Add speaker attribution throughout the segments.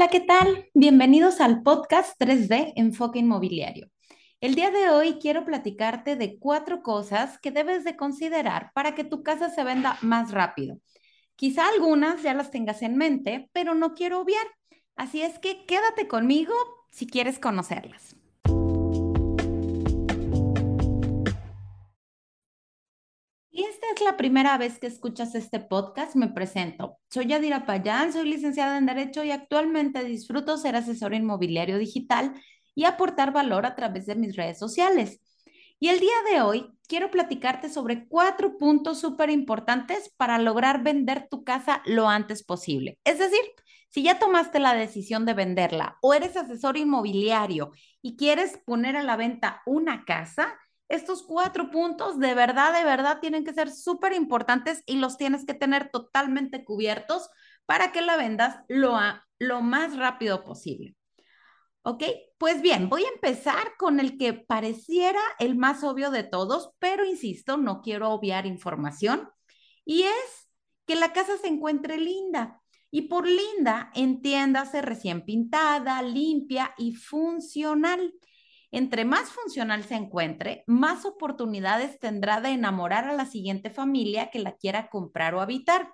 Speaker 1: Hola, ¿qué tal? Bienvenidos al podcast 3D Enfoque Inmobiliario. El día de hoy quiero platicarte de cuatro cosas que debes de considerar para que tu casa se venda más rápido. Quizá algunas ya las tengas en mente, pero no quiero obviar. Así es que quédate conmigo si quieres conocerlas. La primera vez que escuchas este podcast, me presento. Soy Yadira Payán, soy licenciada en Derecho y actualmente disfruto ser asesor inmobiliario digital y aportar valor a través de mis redes sociales. Y el día de hoy quiero platicarte sobre cuatro puntos súper importantes para lograr vender tu casa lo antes posible. Es decir, si ya tomaste la decisión de venderla o eres asesor inmobiliario y quieres poner a la venta una casa, estos cuatro puntos de verdad, de verdad tienen que ser súper importantes y los tienes que tener totalmente cubiertos para que la vendas lo, lo más rápido posible. ¿Ok? Pues bien, voy a empezar con el que pareciera el más obvio de todos, pero insisto, no quiero obviar información, y es que la casa se encuentre linda. Y por linda, entiéndase recién pintada, limpia y funcional. Entre más funcional se encuentre, más oportunidades tendrá de enamorar a la siguiente familia que la quiera comprar o habitar.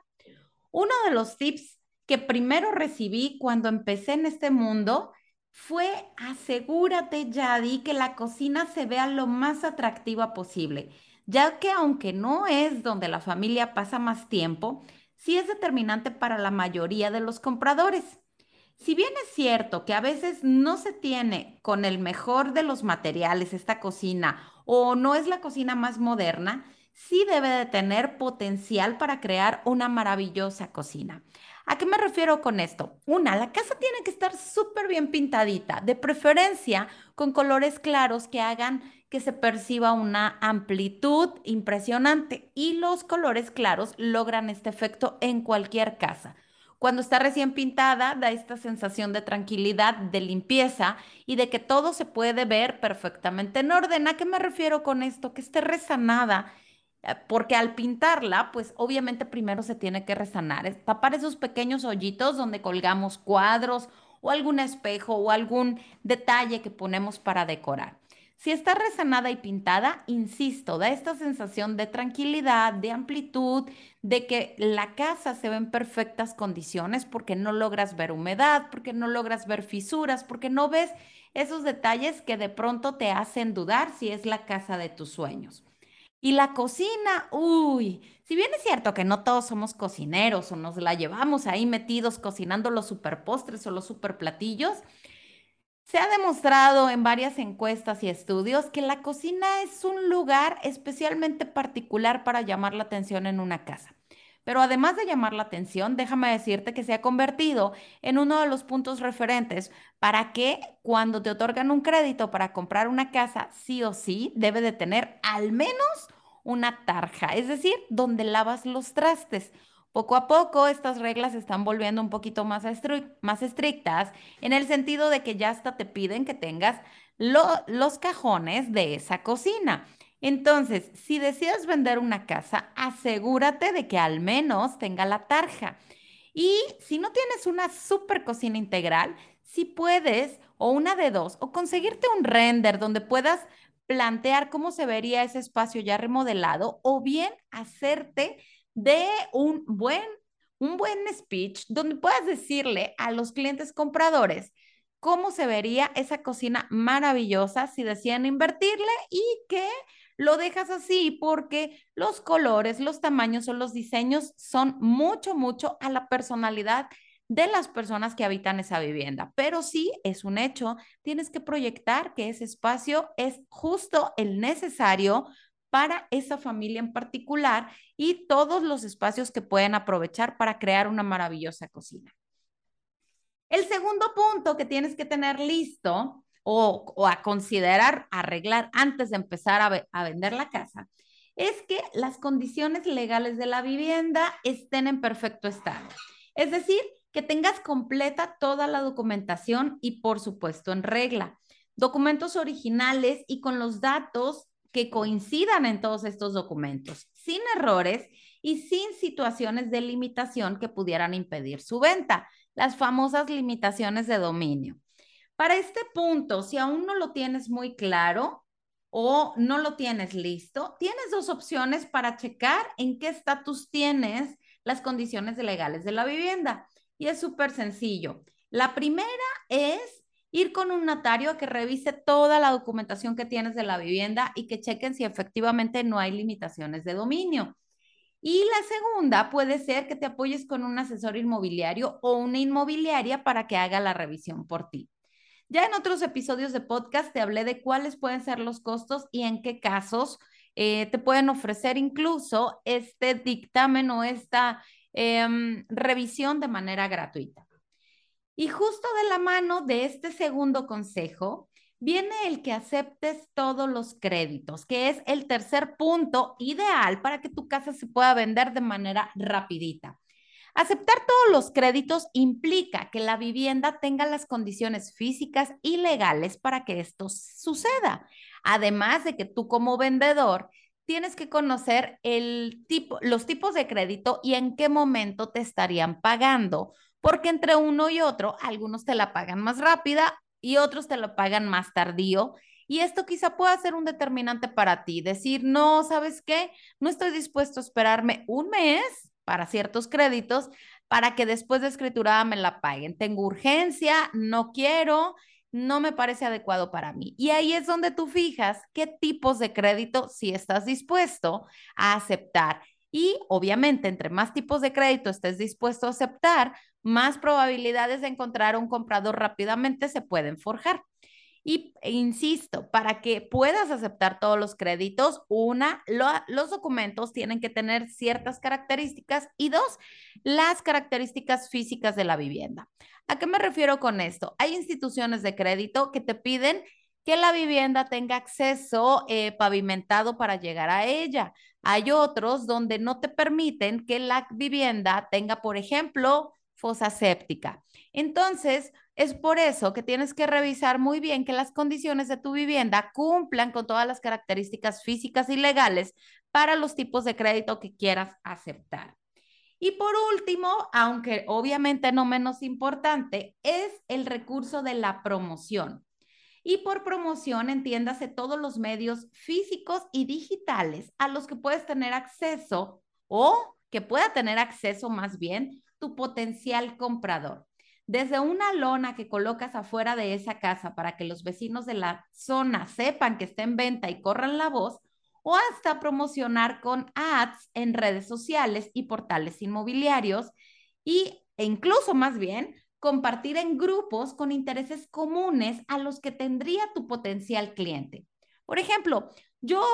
Speaker 1: Uno de los tips que primero recibí cuando empecé en este mundo fue asegúrate, Yadi, que la cocina se vea lo más atractiva posible, ya que aunque no es donde la familia pasa más tiempo, sí es determinante para la mayoría de los compradores. Si bien es cierto que a veces no se tiene con el mejor de los materiales esta cocina o no es la cocina más moderna, sí debe de tener potencial para crear una maravillosa cocina. ¿A qué me refiero con esto? Una, la casa tiene que estar súper bien pintadita, de preferencia con colores claros que hagan que se perciba una amplitud impresionante y los colores claros logran este efecto en cualquier casa. Cuando está recién pintada, da esta sensación de tranquilidad, de limpieza y de que todo se puede ver perfectamente en orden. ¿A qué me refiero con esto? Que esté resanada, eh, porque al pintarla, pues obviamente primero se tiene que resanar, tapar esos pequeños hoyitos donde colgamos cuadros o algún espejo o algún detalle que ponemos para decorar. Si está resanada y pintada, insisto, da esta sensación de tranquilidad, de amplitud, de que la casa se ve en perfectas condiciones porque no logras ver humedad, porque no logras ver fisuras, porque no ves esos detalles que de pronto te hacen dudar si es la casa de tus sueños. Y la cocina, uy, si bien es cierto que no todos somos cocineros o nos la llevamos ahí metidos cocinando los superpostres o los superplatillos, se ha demostrado en varias encuestas y estudios que la cocina es un lugar especialmente particular para llamar la atención en una casa. Pero además de llamar la atención, déjame decirte que se ha convertido en uno de los puntos referentes para que cuando te otorgan un crédito para comprar una casa, sí o sí debe de tener al menos una tarja, es decir, donde lavas los trastes. Poco a poco estas reglas se están volviendo un poquito más, más estrictas en el sentido de que ya hasta te piden que tengas los cajones de esa cocina. Entonces, si decides vender una casa, asegúrate de que al menos tenga la tarja. Y si no tienes una super cocina integral, si puedes, o una de dos, o conseguirte un render donde puedas plantear cómo se vería ese espacio ya remodelado, o bien hacerte de un buen, un buen speech donde puedas decirle a los clientes compradores cómo se vería esa cocina maravillosa si decían invertirle y que lo dejas así porque los colores, los tamaños o los diseños son mucho, mucho a la personalidad de las personas que habitan esa vivienda. Pero sí es un hecho, tienes que proyectar que ese espacio es justo el necesario para esa familia en particular y todos los espacios que pueden aprovechar para crear una maravillosa cocina. El segundo punto que tienes que tener listo o, a considerar arreglar antes de empezar a, vender la casa es que las condiciones legales de la vivienda estén en perfecto estado. Es decir, que tengas completa toda la documentación y por supuesto en regla. Documentos originales y con los datos que coincidan en todos estos documentos, sin errores y sin situaciones de limitación que pudieran impedir su venta. las famosas limitaciones de dominio. Para este punto, si aún no lo tienes muy claro o no lo tienes listo, tienes dos opciones para checar en qué estatus tienes las condiciones legales de la vivienda. Y es súper sencillo. La primera es ir con un notario que revise toda la documentación que tienes de la vivienda y que chequen si efectivamente no hay limitaciones de dominio. Y la segunda puede ser que te apoyes con un asesor inmobiliario o una inmobiliaria para que haga la revisión por ti. Ya en otros episodios de podcast te hablé de cuáles pueden ser los costos y en qué casos eh, te pueden ofrecer incluso este dictamen o esta em, revisión de manera gratuita. Y justo de la mano de este segundo consejo, viene el que aceptes todos los créditos, que es el tercer punto ideal para que tu casa se pueda vender de manera rapidita. Aceptar todos los créditos implica que la vivienda tenga las condiciones físicas y legales para que esto suceda. Además de que tú como vendedor tienes que conocer el tipo, los tipos de crédito y en qué momento te estarían pagando, porque entre uno y otro, algunos te la pagan más rápida y otros te la pagan más tardío. Y esto quizá pueda ser un determinante para ti, decir, no, ¿sabes qué? No estoy dispuesto a esperarme un mes para ciertos créditos para que después de escriturada me la paguen. Tengo urgencia, no quiero, no me parece adecuado para mí. Y ahí es donde tú fijas qué tipos de crédito si estás dispuesto a aceptar. Y obviamente, entre más tipos de crédito estés dispuesto a aceptar, más probabilidades de encontrar un comprador rápidamente se pueden forjar. Y e insisto, para que puedas aceptar todos los créditos, una, los documentos tienen que tener ciertas características y dos, las características físicas de la vivienda. ¿A qué me refiero con esto? Hay instituciones de crédito que te piden que la vivienda tenga acceso eh, pavimentado para llegar a ella. Hay otros donde no te permiten que la vivienda tenga, por ejemplo, fosa séptica. Entonces, es por eso que tienes que revisar muy bien que las condiciones de tu vivienda cumplan con todas las características físicas y legales para los tipos de crédito que quieras aceptar. Y por último, aunque obviamente no menos importante, es el recurso de la promoción. Y por promoción entiéndase todos los medios físicos y digitales a los que puedes tener acceso o que pueda tener acceso más bien potencial comprador. Desde una lona que colocas afuera de esa casa para que los vecinos de la zona sepan que está en venta y corran la voz, o hasta promocionar con ads en redes sociales y portales inmobiliarios y, e incluso más bien compartir en grupos con intereses comunes a los que tendría tu potencial cliente. Por ejemplo, yo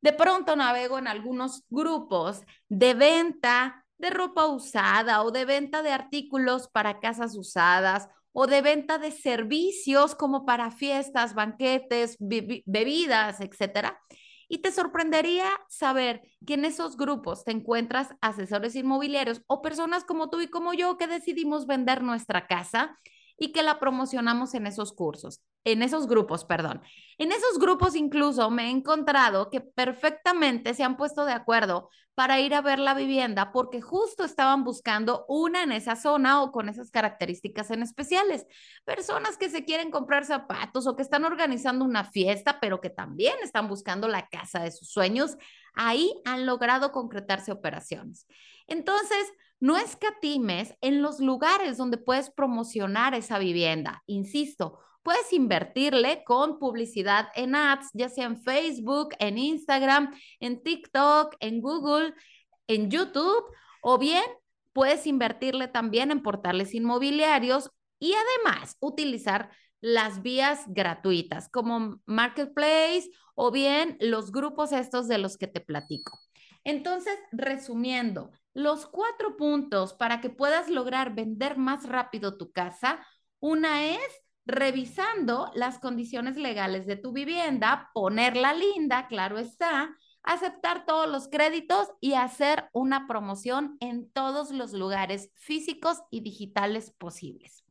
Speaker 1: de pronto navego en algunos grupos de venta de ropa usada o de venta de artículos para casas usadas o de venta de servicios como para fiestas, banquetes, bebidas, etcétera. Y te sorprendería saber que en esos grupos te encuentras asesores inmobiliarios o personas como tú y como yo que decidimos vender nuestra casa y que la promocionamos en esos cursos, en esos grupos, perdón. En esos grupos incluso me he encontrado que perfectamente se han puesto de acuerdo para ir a ver la vivienda porque justo estaban buscando una en esa zona o con esas características en especiales. Personas que se quieren comprar zapatos o que están organizando una fiesta, pero que también están buscando la casa de sus sueños, ahí han logrado concretarse operaciones. Entonces, no escatimes en los lugares donde puedes promocionar esa vivienda. Insisto, puedes invertirle con publicidad en ads, ya sea en Facebook, en Instagram, en TikTok, en Google, en YouTube, o bien puedes invertirle también en portales inmobiliarios y además utilizar las vías gratuitas como Marketplace o bien los grupos estos de los que te platico. Entonces, resumiendo, los cuatro puntos para que puedas lograr vender más rápido tu casa, una es revisando las condiciones legales de tu vivienda, ponerla linda, claro está, aceptar todos los créditos y hacer una promoción en todos los lugares físicos y digitales posibles.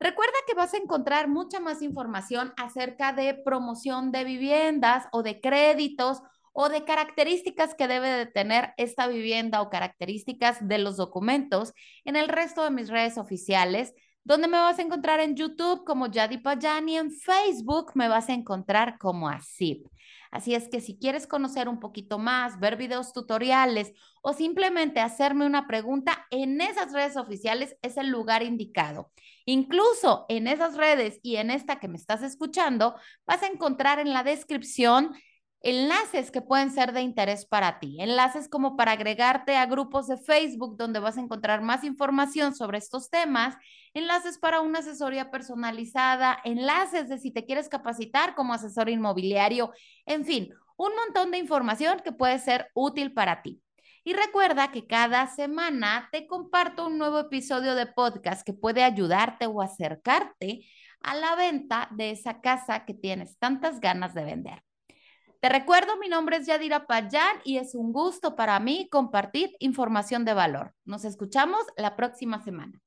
Speaker 1: Recuerda que vas a encontrar mucha más información acerca de promoción de viviendas o de créditos o de características que debe de tener esta vivienda o características de los documentos en el resto de mis redes oficiales, donde me vas a encontrar en YouTube como Yadi Payani, en Facebook me vas a encontrar como Asip. Así es que si quieres conocer un poquito más, ver videos tutoriales o simplemente hacerme una pregunta, en esas redes oficiales es el lugar indicado. Incluso en esas redes y en esta que me estás escuchando, vas a encontrar en la descripción enlaces que pueden ser de interés para ti, enlaces como para agregarte a grupos de Facebook donde vas a encontrar más información sobre estos temas, enlaces para una asesoría personalizada, enlaces de si te quieres capacitar como asesor inmobiliario, en fin, un montón de información que puede ser útil para ti. Y recuerda que cada semana te comparto un nuevo episodio de podcast que puede ayudarte o acercarte a la venta de esa casa que tienes tantas ganas de vender. Te recuerdo, mi nombre es Yadira Payán y es un gusto para mí compartir información de valor. Nos escuchamos la próxima semana.